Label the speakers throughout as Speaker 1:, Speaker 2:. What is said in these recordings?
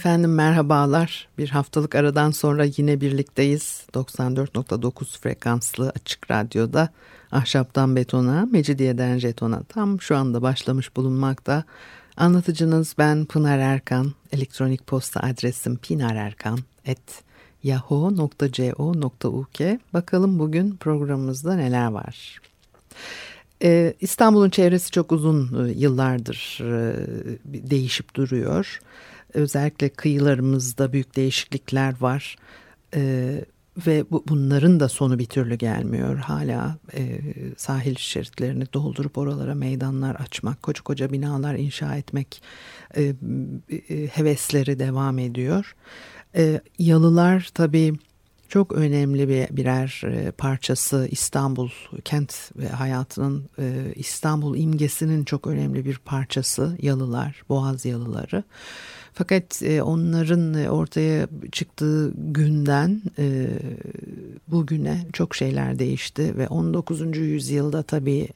Speaker 1: Efendim merhabalar. Bir haftalık aradan sonra yine birlikteyiz. 94.9 frekanslı açık radyoda ahşaptan betona, mecidiyeden jetona tam şu anda başlamış bulunmakta. Anlatıcınız ben Pınar Erkan. Elektronik posta adresim pinarerkan.yahoo.co.uk Bakalım bugün programımızda neler var. Ee, İstanbul'un çevresi çok uzun e, yıllardır e, değişip duruyor. Özellikle kıyılarımızda büyük değişiklikler var. Ee, ve bu, bunların da sonu bir türlü gelmiyor. Hala e, sahil şeritlerini doldurup oralara meydanlar açmak, koca koca binalar inşa etmek e, e, hevesleri devam ediyor. E, yalılar tabii çok önemli bir birer e, parçası İstanbul kent ve hayatının e, İstanbul imgesinin çok önemli bir parçası yalılar, Boğaz yalıları. Fakat e, onların e, ortaya çıktığı günden e, bugüne çok şeyler değişti ve 19. yüzyılda tabii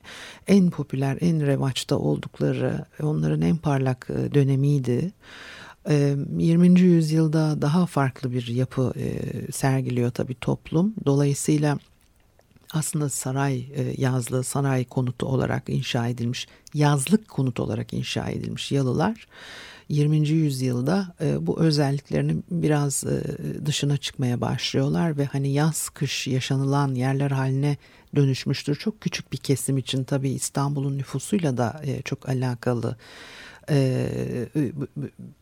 Speaker 1: en popüler, en revaçta oldukları, onların en parlak dönemiydi. 20. E, yüzyılda daha farklı bir yapı sergiliyor tabii toplum. Dolayısıyla aslında saray yazlığı, saray konutu olarak inşa edilmiş, yazlık konut olarak inşa edilmiş yalılar 20. yüzyılda e, bu özelliklerini biraz e, dışına çıkmaya başlıyorlar ve hani yaz kış yaşanılan yerler haline dönüşmüştür. Çok küçük bir kesim için tabii İstanbul'un nüfusuyla da e, çok alakalı e,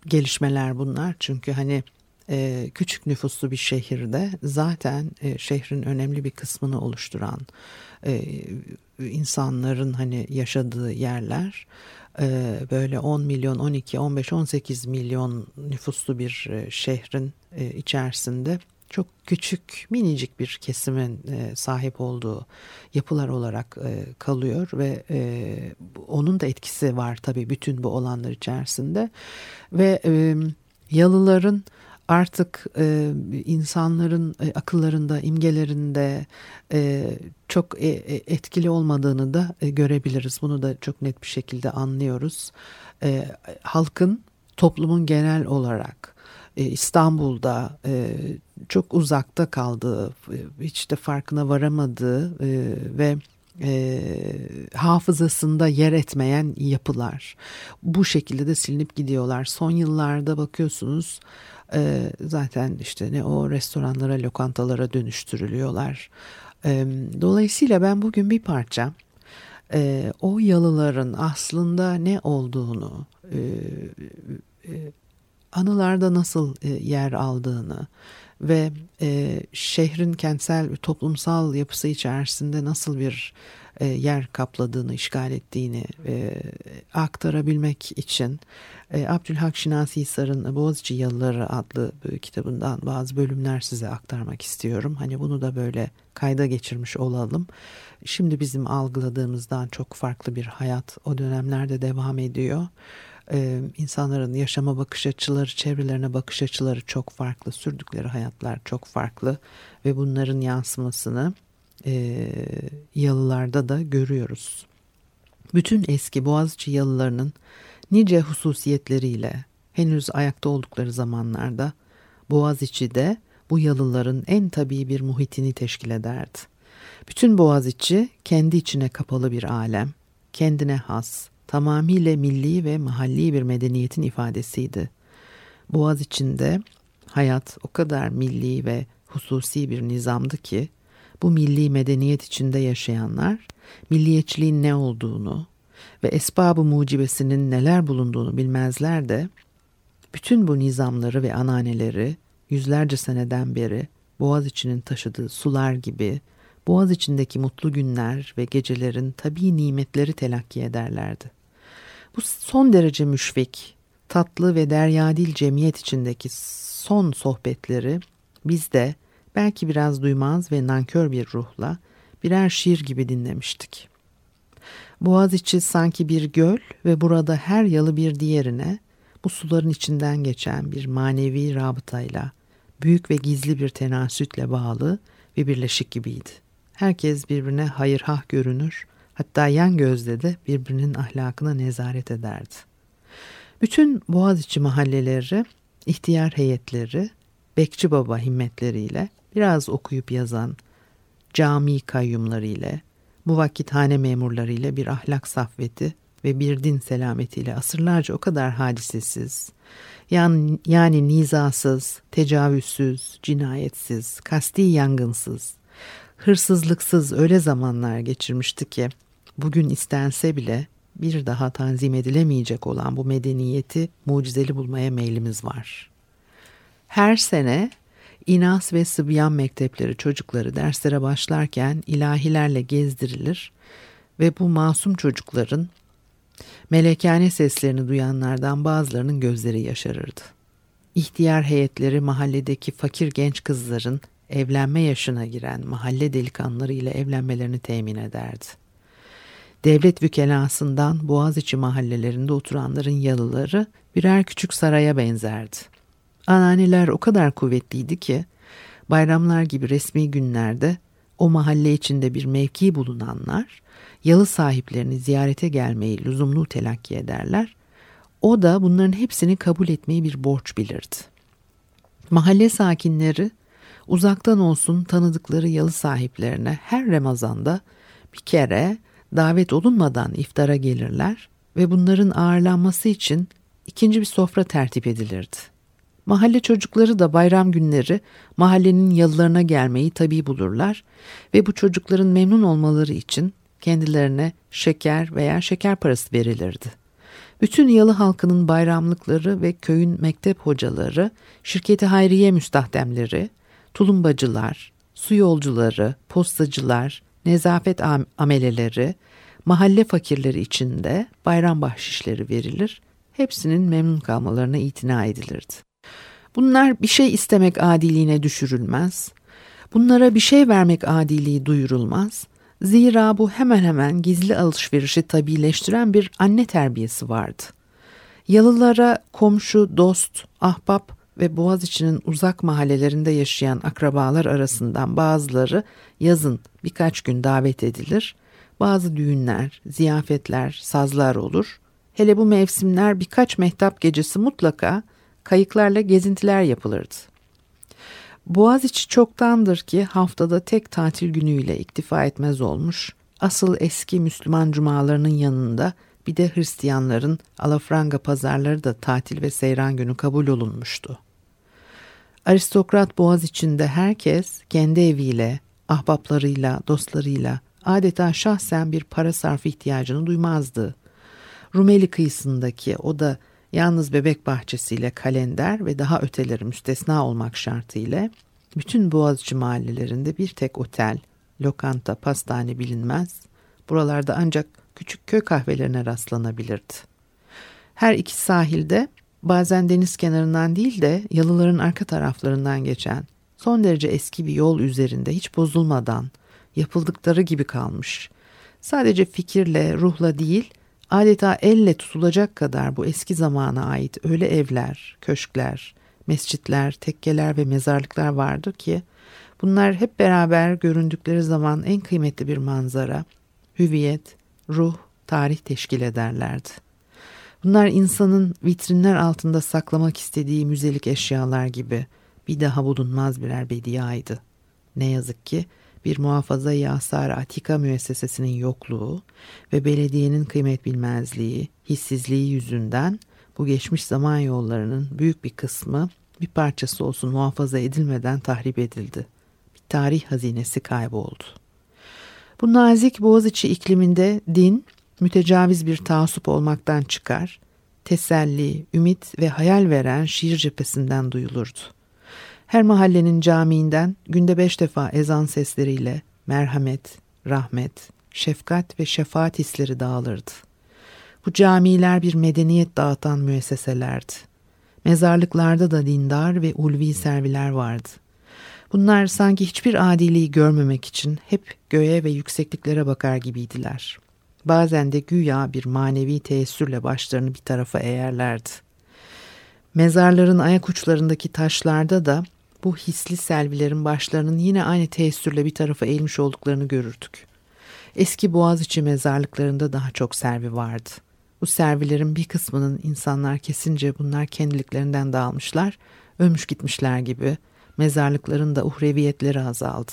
Speaker 1: gelişmeler bunlar. Çünkü hani e, küçük nüfuslu bir şehirde zaten e, şehrin önemli bir kısmını oluşturan e, insanların hani yaşadığı yerler ee, böyle 10 milyon, 12, 15, 18 milyon nüfuslu bir e, şehrin e, içerisinde çok küçük minicik bir kesimin e, sahip olduğu yapılar olarak kalıyor ve onun da etkisi var tabii bütün bu olanlar içerisinde ve yalıların artık e, insanların e, akıllarında, imgelerinde e, çok e, e, etkili olmadığını da e, görebiliriz. Bunu da çok net bir şekilde anlıyoruz. E, halkın, toplumun genel olarak e, İstanbul'da e, çok uzakta kaldığı, e, hiç de farkına varamadığı e, ve e, hafızasında yer etmeyen yapılar. Bu şekilde de silinip gidiyorlar. Son yıllarda bakıyorsunuz e, zaten işte ne o restoranlara, lokantalara dönüştürülüyorlar. E, dolayısıyla ben bugün bir parça e, o yalıların aslında ne olduğunu, e, e, anılarda nasıl e, yer aldığını ve e, şehrin kentsel ve toplumsal yapısı içerisinde nasıl bir e, yer kapladığını, işgal ettiğini e, aktarabilmek için e, Abdülhak Şinasi Hisar'ın Boğaziçi Yalıları adlı kitabından bazı bölümler size aktarmak istiyorum. Hani bunu da böyle kayda geçirmiş olalım. Şimdi bizim algıladığımızdan çok farklı bir hayat o dönemlerde devam ediyor. Ee, insanların yaşama bakış açıları, çevrelerine bakış açıları çok farklı, sürdükleri hayatlar çok farklı ve bunların yansımasını e, yalılarda da görüyoruz. Bütün eski Boğaziçi yalılarının nice hususiyetleriyle henüz ayakta oldukları zamanlarda Boğaziçi'de bu yalıların en tabii bir muhitini teşkil ederdi. Bütün Boğaziçi kendi içine kapalı bir alem, kendine has, tamamıyla milli ve mahalli bir medeniyetin ifadesiydi. Boğaz içinde hayat o kadar milli ve hususi bir nizamdı ki bu milli medeniyet içinde yaşayanlar milliyetçiliğin ne olduğunu ve esbabı mucibesinin neler bulunduğunu bilmezler de bütün bu nizamları ve ananeleri yüzlerce seneden beri boğaz içinin taşıdığı sular gibi boğaz içindeki mutlu günler ve gecelerin tabii nimetleri telakki ederlerdi. Bu son derece müşfik, tatlı ve deryadil cemiyet içindeki son sohbetleri bizde belki biraz duymaz ve nankör bir ruhla birer şiir gibi dinlemiştik. Boğaziçi sanki bir göl ve burada her yalı bir diğerine bu suların içinden geçen bir manevi rabıtayla, büyük ve gizli bir tenasütle bağlı ve birleşik gibiydi. Herkes birbirine hayırhah görünür, hatta yan gözle de birbirinin ahlakına nezaret ederdi. Bütün Boğaziçi mahalleleri, ihtiyar heyetleri, bekçi baba himmetleriyle, biraz okuyup yazan, cami kayyumlarıyla, bu vakit hane memurlarıyla bir ahlak safveti ve bir din selametiyle asırlarca o kadar hadisesiz, yani, yani nizasız, tecavüzsüz, cinayetsiz, kasti yangınsız, hırsızlıksız öyle zamanlar geçirmişti ki bugün istense bile bir daha tanzim edilemeyecek olan bu medeniyeti mucizeli bulmaya meylimiz var. Her sene İnas ve Sıbyan mektepleri çocukları derslere başlarken ilahilerle gezdirilir ve bu masum çocukların melekane seslerini duyanlardan bazılarının gözleri yaşarırdı. İhtiyar heyetleri mahalledeki fakir genç kızların evlenme yaşına giren mahalle delikanlıları ile evlenmelerini temin ederdi. Devlet vükelasından Boğaziçi mahallelerinde oturanların yalıları birer küçük saraya benzerdi. Ananeler o kadar kuvvetliydi ki bayramlar gibi resmi günlerde o mahalle içinde bir mevki bulunanlar yalı sahiplerini ziyarete gelmeyi lüzumlu telakki ederler. O da bunların hepsini kabul etmeyi bir borç bilirdi. Mahalle sakinleri uzaktan olsun tanıdıkları yalı sahiplerine her Ramazan'da bir kere davet olunmadan iftara gelirler ve bunların ağırlanması için ikinci bir sofra tertip edilirdi. Mahalle çocukları da bayram günleri mahallenin yalılarına gelmeyi tabi bulurlar ve bu çocukların memnun olmaları için kendilerine şeker veya şeker parası verilirdi. Bütün yalı halkının bayramlıkları ve köyün mektep hocaları, şirketi hayriye müstahdemleri, tulumbacılar, su yolcuları, postacılar, nezafet ameleleri, mahalle fakirleri için de bayram bahşişleri verilir, hepsinin memnun kalmalarına itina edilirdi. Bunlar bir şey istemek adiliğine düşürülmez, bunlara bir şey vermek adiliği duyurulmaz, Zira bu hemen hemen gizli alışverişi tabileştiren bir anne terbiyesi vardı. Yalılara komşu, dost, ahbap ve Boğaziçi'nin uzak mahallelerinde yaşayan akrabalar arasından bazıları yazın birkaç gün davet edilir. Bazı düğünler, ziyafetler, sazlar olur. Hele bu mevsimler birkaç mehtap gecesi mutlaka kayıklarla gezintiler yapılırdı. Boğaziçi çoktandır ki haftada tek tatil günüyle iktifa etmez olmuş. Asıl eski Müslüman cumalarının yanında bir de Hristiyanların alafranga pazarları da tatil ve seyran günü kabul olunmuştu. Aristokrat boğaz içinde herkes kendi eviyle, ahbaplarıyla, dostlarıyla adeta şahsen bir para sarfı ihtiyacını duymazdı. Rumeli kıyısındaki o da yalnız bebek bahçesiyle kalender ve daha öteleri müstesna olmak şartıyla bütün Boğaziçi mahallelerinde bir tek otel, lokanta, pastane bilinmez. Buralarda ancak küçük köy kahvelerine rastlanabilirdi. Her iki sahilde bazen deniz kenarından değil de yalıların arka taraflarından geçen son derece eski bir yol üzerinde hiç bozulmadan yapıldıkları gibi kalmış. Sadece fikirle, ruhla değil, adeta elle tutulacak kadar bu eski zamana ait öyle evler, köşkler, mescitler, tekkeler ve mezarlıklar vardı ki bunlar hep beraber göründükleri zaman en kıymetli bir manzara, hüviyet, ruh, tarih teşkil ederlerdi. Bunlar insanın vitrinler altında saklamak istediği müzelik eşyalar gibi bir daha bulunmaz birer bediyaydı. Ne yazık ki bir muhafaza-i asar atika müessesesinin yokluğu ve belediyenin kıymet bilmezliği, hissizliği yüzünden bu geçmiş zaman yollarının büyük bir kısmı bir parçası olsun muhafaza edilmeden tahrip edildi. Bir tarih hazinesi kayboldu. Bu nazik Boğaziçi ikliminde din mütecaviz bir taassup olmaktan çıkar, teselli, ümit ve hayal veren şiir cephesinden duyulurdu. Her mahallenin camiinden günde beş defa ezan sesleriyle merhamet, rahmet, şefkat ve şefaat hisleri dağılırdı. Bu camiler bir medeniyet dağıtan müesseselerdi. Mezarlıklarda da dindar ve ulvi serviler vardı. Bunlar sanki hiçbir adiliği görmemek için hep göğe ve yüksekliklere bakar gibiydiler. Bazen de güya bir manevi teessürle başlarını bir tarafa eğerlerdi. Mezarların ayak uçlarındaki taşlarda da bu hisli selvilerin başlarının yine aynı teessürle bir tarafa eğilmiş olduklarını görürdük. Eski Boğaziçi mezarlıklarında daha çok servi vardı. Bu servilerin bir kısmının insanlar kesince bunlar kendiliklerinden dağılmışlar, ölmüş gitmişler gibi mezarlıkların da uhreviyetleri azaldı.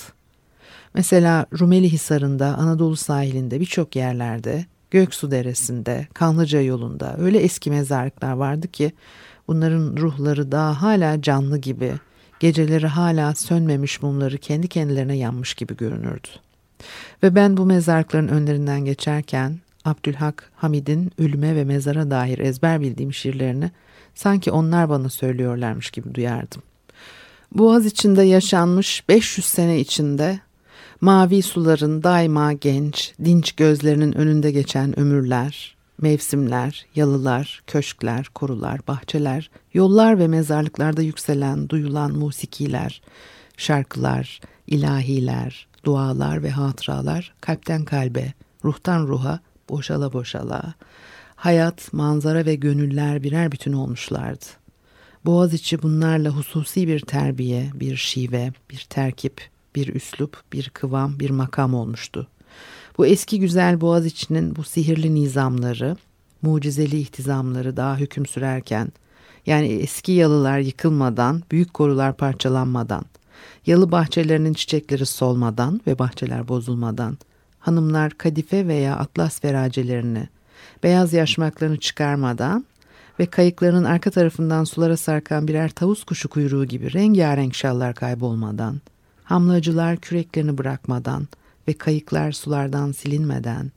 Speaker 1: Mesela Rumeli Hisarı'nda, Anadolu sahilinde birçok yerlerde, Göksu Deresi'nde, Kanlıca yolunda öyle eski mezarlıklar vardı ki bunların ruhları daha hala canlı gibi, geceleri hala sönmemiş mumları kendi kendilerine yanmış gibi görünürdü. Ve ben bu mezarlıkların önlerinden geçerken Abdülhak Hamid'in ölüme ve mezara dair ezber bildiğim şiirlerini sanki onlar bana söylüyorlarmış gibi duyardım. Boğaz içinde yaşanmış 500 sene içinde mavi suların daima genç, dinç gözlerinin önünde geçen ömürler, mevsimler, yalılar, köşkler, korular, bahçeler, yollar ve mezarlıklarda yükselen, duyulan musikiler, şarkılar, ilahiler, dualar ve hatıralar kalpten kalbe, ruhtan ruha, boşala boşala, hayat, manzara ve gönüller birer bütün olmuşlardı. Boğaziçi bunlarla hususi bir terbiye, bir şive, bir terkip, bir üslup, bir kıvam, bir makam olmuştu. Bu eski güzel Boğaziçi'nin bu sihirli nizamları, mucizeli ihtizamları daha hüküm sürerken, yani eski yalılar yıkılmadan, büyük korular parçalanmadan, yalı bahçelerinin çiçekleri solmadan ve bahçeler bozulmadan, hanımlar kadife veya atlas veracelerini, beyaz yaşmaklarını çıkarmadan ve kayıklarının arka tarafından sulara sarkan birer tavus kuşu kuyruğu gibi rengarenk şallar kaybolmadan, hamlacılar küreklerini bırakmadan ve kayıklar sulardan silinmeden,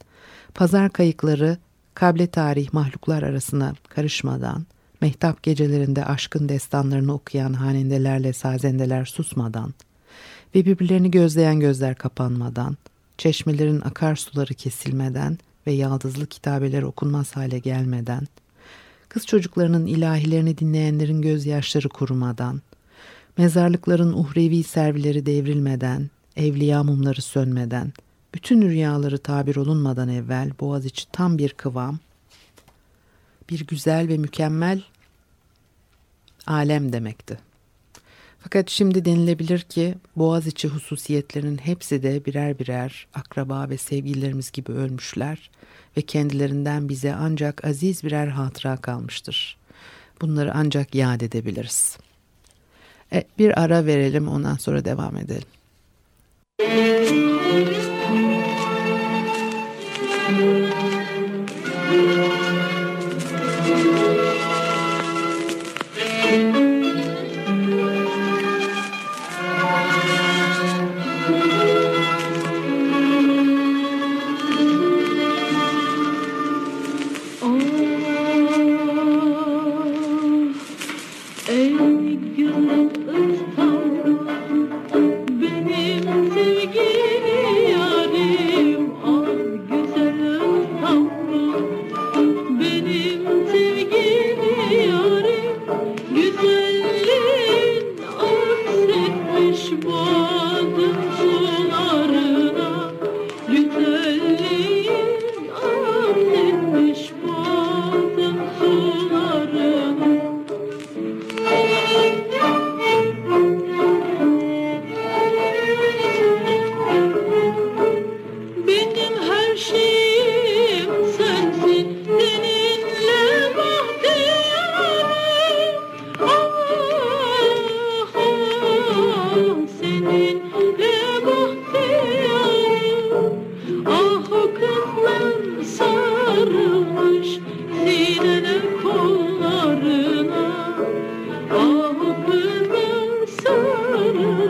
Speaker 1: pazar kayıkları kable tarih mahluklar arasına karışmadan, mehtap gecelerinde aşkın destanlarını okuyan hanendelerle sazendeler susmadan ve birbirlerini gözleyen gözler kapanmadan, çeşmelerin akarsuları kesilmeden ve yaldızlı kitabeler okunmaz hale gelmeden, kız çocuklarının ilahilerini dinleyenlerin gözyaşları kurumadan, mezarlıkların uhrevi servileri devrilmeden, evliya mumları sönmeden, bütün rüyaları tabir olunmadan evvel Boğaziçi tam bir kıvam, bir güzel ve mükemmel alem demekti. Fakat şimdi denilebilir ki Boğaziçi hususiyetlerinin hepsi de birer birer akraba ve sevgililerimiz gibi ölmüşler ve kendilerinden bize ancak aziz birer hatıra kalmıştır. Bunları ancak yad edebiliriz. E, bir ara verelim ondan sonra devam edelim.
Speaker 2: Benim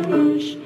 Speaker 2: bush.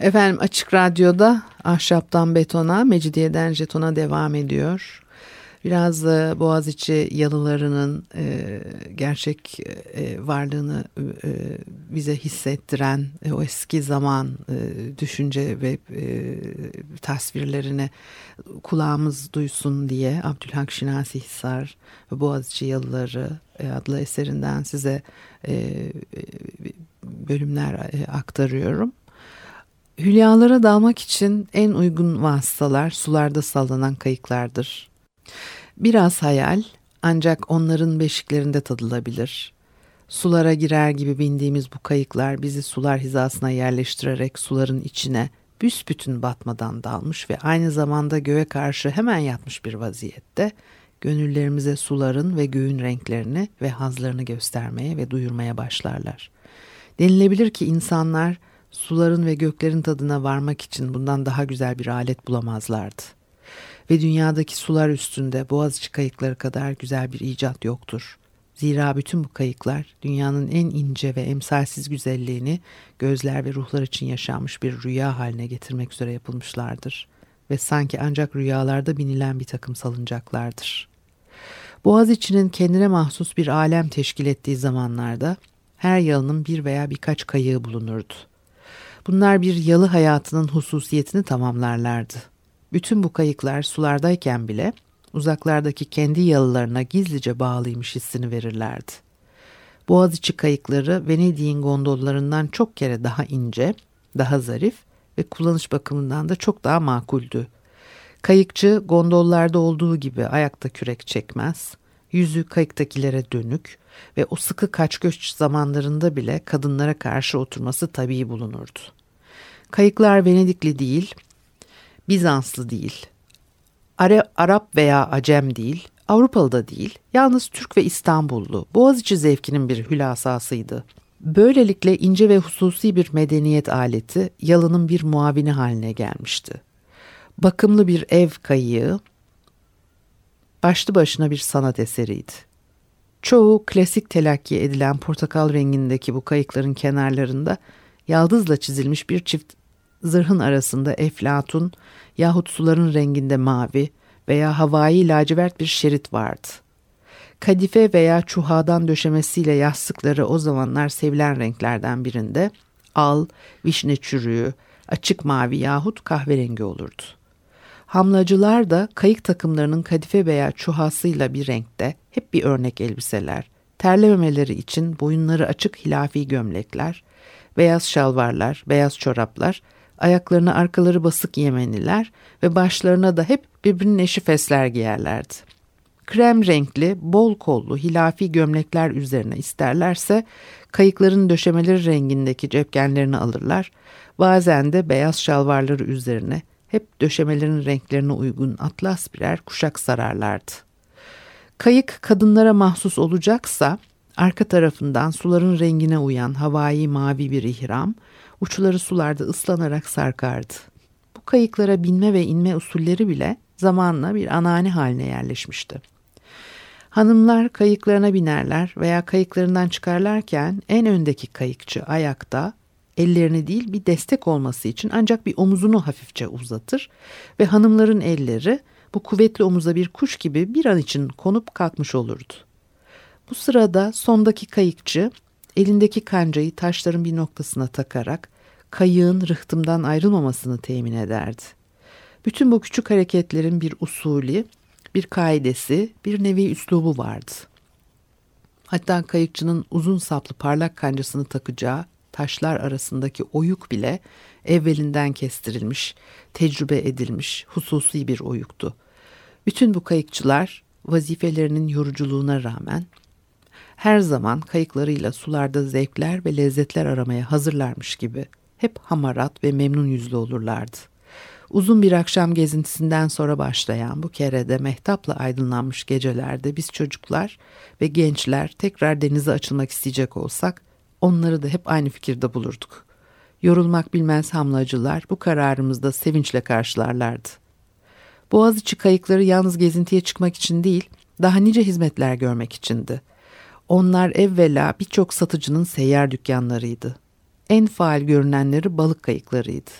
Speaker 1: Efendim Açık Radyo'da Ahşaptan Betona, Mecidiyeden Jeton'a devam ediyor. Biraz da Boğaziçi yalılarının e, gerçek e, varlığını e, bize hissettiren e, o eski zaman e, düşünce ve e, tasvirlerini kulağımız duysun diye Abdülhak Şinasi Hisar ve Boğaziçi Yalıları e, adlı eserinden size e, e bölümler e, aktarıyorum. Hülyalara dalmak için en uygun vasıtalar sularda sallanan kayıklardır. Biraz hayal ancak onların beşiklerinde tadılabilir. Sulara girer gibi bindiğimiz bu kayıklar bizi sular hizasına yerleştirerek suların içine büsbütün batmadan dalmış ve aynı zamanda göğe karşı hemen yatmış bir vaziyette gönüllerimize suların ve göğün renklerini ve hazlarını göstermeye ve duyurmaya başlarlar. Denilebilir ki insanlar suların ve göklerin tadına varmak için bundan daha güzel bir alet bulamazlardı. Ve dünyadaki sular üstünde Boğaziçi kayıkları kadar güzel bir icat yoktur. Zira bütün bu kayıklar dünyanın en ince ve emsalsiz güzelliğini gözler ve ruhlar için yaşanmış bir rüya haline getirmek üzere yapılmışlardır. Ve sanki ancak rüyalarda binilen bir takım salıncaklardır. Boğaziçi'nin kendine mahsus bir alem teşkil ettiği zamanlarda her yalının bir veya birkaç kayığı bulunurdu. Bunlar bir yalı hayatının hususiyetini tamamlarlardı. Bütün bu kayıklar sulardayken bile uzaklardaki kendi yalılarına gizlice bağlıymış hissini verirlerdi. Boğaziçi kayıkları Venedik'in gondollarından çok kere daha ince, daha zarif ve kullanış bakımından da çok daha makuldü. Kayıkçı gondollarda olduğu gibi ayakta kürek çekmez, yüzü kayıktakilere dönük ve o sıkı kaç göç zamanlarında bile kadınlara karşı oturması tabii bulunurdu. Kayıklar Venedikli değil, Bizanslı değil, Ara, Arap veya Acem değil, Avrupalı da değil, yalnız Türk ve İstanbullu, Boğaziçi zevkinin bir hülasasıydı. Böylelikle ince ve hususi bir medeniyet aleti yalının bir muavini haline gelmişti. Bakımlı bir ev kayığı, başlı başına bir sanat eseriydi. Çoğu klasik telakki edilen portakal rengindeki bu kayıkların kenarlarında yaldızla çizilmiş bir çift zırhın arasında eflatun yahut suların renginde mavi veya havai lacivert bir şerit vardı. Kadife veya çuhadan döşemesiyle yastıkları o zamanlar sevilen renklerden birinde al, vişne çürüğü, açık mavi yahut kahverengi olurdu. Hamlacılar da kayık takımlarının kadife veya çuhasıyla bir renkte hep bir örnek elbiseler, terlememeleri için boyunları açık hilafi gömlekler, beyaz şalvarlar, beyaz çoraplar ayaklarına arkaları basık Yemeniler ve başlarına da hep birbirinin eşi fesler giyerlerdi. Krem renkli, bol kollu hilafi gömlekler üzerine isterlerse kayıkların döşemeleri rengindeki cepkenlerini alırlar. Bazen de beyaz şalvarları üzerine hep döşemelerin renklerine uygun atlas birer kuşak sararlardı. Kayık kadınlara mahsus olacaksa arka tarafından suların rengine uyan havai mavi bir ihram, uçları sularda ıslanarak sarkardı. Bu kayıklara binme ve inme usulleri bile zamanla bir anane haline yerleşmişti. Hanımlar kayıklarına binerler veya kayıklarından çıkarlarken en öndeki kayıkçı ayakta ellerini değil bir destek olması için ancak bir omuzunu hafifçe uzatır ve hanımların elleri bu kuvvetli omuza bir kuş gibi bir an için konup kalkmış olurdu. Bu sırada sondaki kayıkçı elindeki kancayı taşların bir noktasına takarak kayığın rıhtımdan ayrılmamasını temin ederdi. Bütün bu küçük hareketlerin bir usulü, bir kaidesi, bir nevi üslubu vardı. Hatta kayıkçının uzun saplı parlak kancasını takacağı taşlar arasındaki oyuk bile evvelinden kestirilmiş, tecrübe edilmiş, hususi bir oyuktu. Bütün bu kayıkçılar vazifelerinin yoruculuğuna rağmen her zaman kayıklarıyla sularda zevkler ve lezzetler aramaya hazırlarmış gibi hep hamarat ve memnun yüzlü olurlardı. Uzun bir akşam gezintisinden sonra başlayan bu kerede mehtapla aydınlanmış gecelerde biz çocuklar ve gençler tekrar denize açılmak isteyecek olsak onları da hep aynı fikirde bulurduk. Yorulmak bilmez hamlacılar bu kararımızda sevinçle karşılarlardı. Boğaziçi kayıkları yalnız gezintiye çıkmak için değil, daha nice hizmetler görmek içindi. Onlar evvela birçok satıcının seyyar dükkanlarıydı. En faal görünenleri balık kayıklarıydı.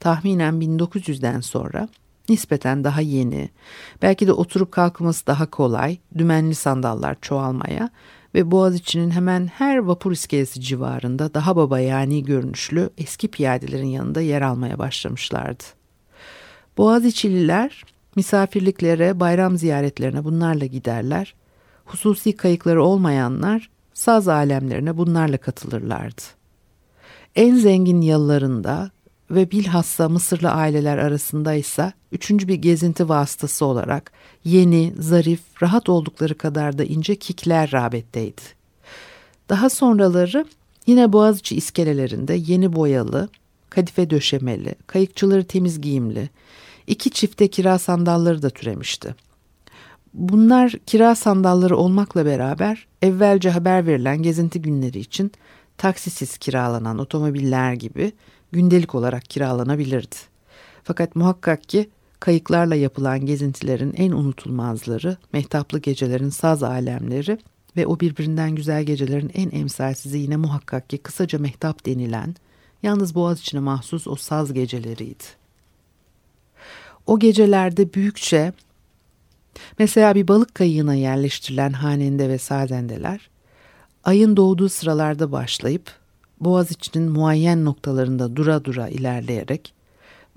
Speaker 1: Tahminen 1900'den sonra nispeten daha yeni, belki de oturup kalkması daha kolay, dümenli sandallar çoğalmaya ve Boğaziçi'nin hemen her vapur iskelesi civarında daha baba yani görünüşlü eski piyadelerin yanında yer almaya başlamışlardı. Boğaziçi'liler misafirliklere, bayram ziyaretlerine bunlarla giderler. Hususi kayıkları olmayanlar saz alemlerine bunlarla katılırlardı. En zengin yıllarında ve bilhassa Mısırlı aileler arasında ise üçüncü bir gezinti vasıtası olarak yeni, zarif, rahat oldukları kadar da ince kikler rağbetteydi. Daha sonraları yine Boğaziçi iskelelerinde yeni boyalı, kadife döşemeli, kayıkçıları temiz giyimli, iki çifte kira sandalları da türemişti. Bunlar kira sandalları olmakla beraber evvelce haber verilen gezinti günleri için taksisiz kiralanan otomobiller gibi gündelik olarak kiralanabilirdi. Fakat muhakkak ki kayıklarla yapılan gezintilerin en unutulmazları, mehtaplı gecelerin saz alemleri ve o birbirinden güzel gecelerin en emsalsizi yine muhakkak ki kısaca mehtap denilen, yalnız Boğaziçi'ne mahsus o saz geceleriydi. O gecelerde büyükçe, mesela bir balık kayığına yerleştirilen hanende ve sazendeler, ayın doğduğu sıralarda başlayıp Boğaziçi'nin muayyen noktalarında dura dura ilerleyerek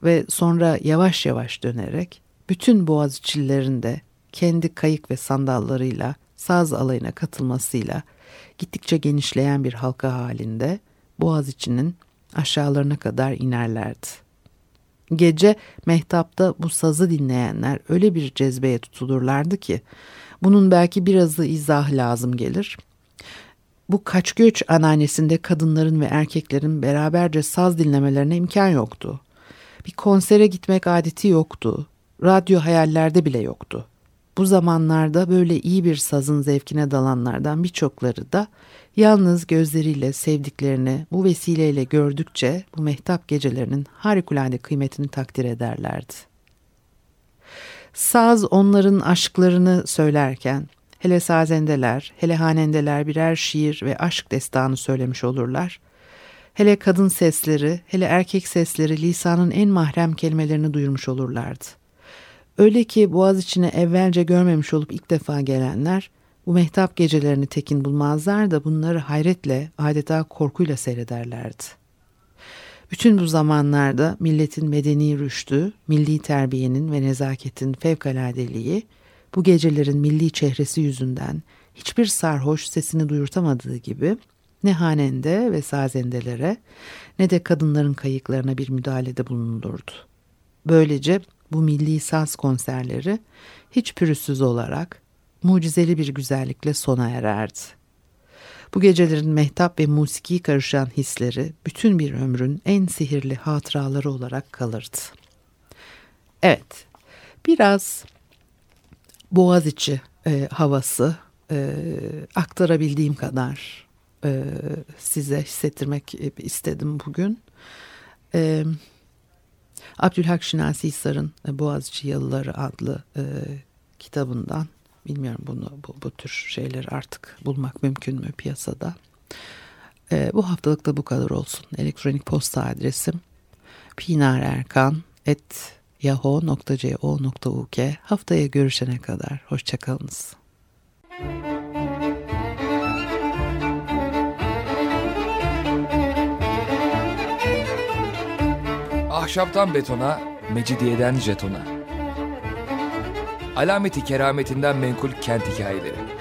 Speaker 1: ve sonra yavaş yavaş dönerek bütün Boğaziçi'lilerin de kendi kayık ve sandallarıyla saz alayına katılmasıyla gittikçe genişleyen bir halka halinde Boğaziçi'nin aşağılarına kadar inerlerdi. Gece mehtapta bu sazı dinleyenler öyle bir cezbeye tutulurlardı ki bunun belki birazı izah lazım gelir. Bu kaç göç anneannesinde kadınların ve erkeklerin beraberce saz dinlemelerine imkan yoktu. Bir konsere gitmek adeti yoktu. Radyo hayallerde bile yoktu. Bu zamanlarda böyle iyi bir sazın zevkine dalanlardan birçokları da yalnız gözleriyle sevdiklerini bu vesileyle gördükçe bu mehtap gecelerinin harikulade kıymetini takdir ederlerdi. Saz onların aşklarını söylerken hele sazendeler, hele hanendeler birer şiir ve aşk destanı söylemiş olurlar. Hele kadın sesleri, hele erkek sesleri lisanın en mahrem kelimelerini duyurmuş olurlardı. Öyle ki boğaz içine evvelce görmemiş olup ilk defa gelenler bu mehtap gecelerini tekin bulmazlar da bunları hayretle adeta korkuyla seyrederlerdi. Bütün bu zamanlarda milletin medeni rüştü, milli terbiyenin ve nezaketin fevkaladeliği, bu gecelerin milli çehresi yüzünden hiçbir sarhoş sesini duyurtamadığı gibi ne hanende ve sazendelere ne de kadınların kayıklarına bir müdahalede bulunulurdu. Böylece bu milli saz konserleri hiç pürüzsüz olarak mucizeli bir güzellikle sona ererdi. Bu gecelerin mehtap ve musiki karışan hisleri bütün bir ömrün en sihirli hatıraları olarak kalırdı. Evet, biraz Boğaziçi e, havası e, aktarabildiğim kadar e, size hissettirmek istedim bugün. E, Abdülhak Şinasi Hisar'ın e, Boğaziçi Yalıları adlı e, kitabından bilmiyorum bunu bu, bu tür şeyleri artık bulmak mümkün mü piyasada. E, bu haftalık da bu kadar olsun. Elektronik posta adresim pinarerkan.yahoo.co.uk Haftaya görüşene kadar hoşçakalınız.
Speaker 3: Ahşaptan betona, mecidiyeden jetona. Alameti kerametinden menkul kent hikayeleri.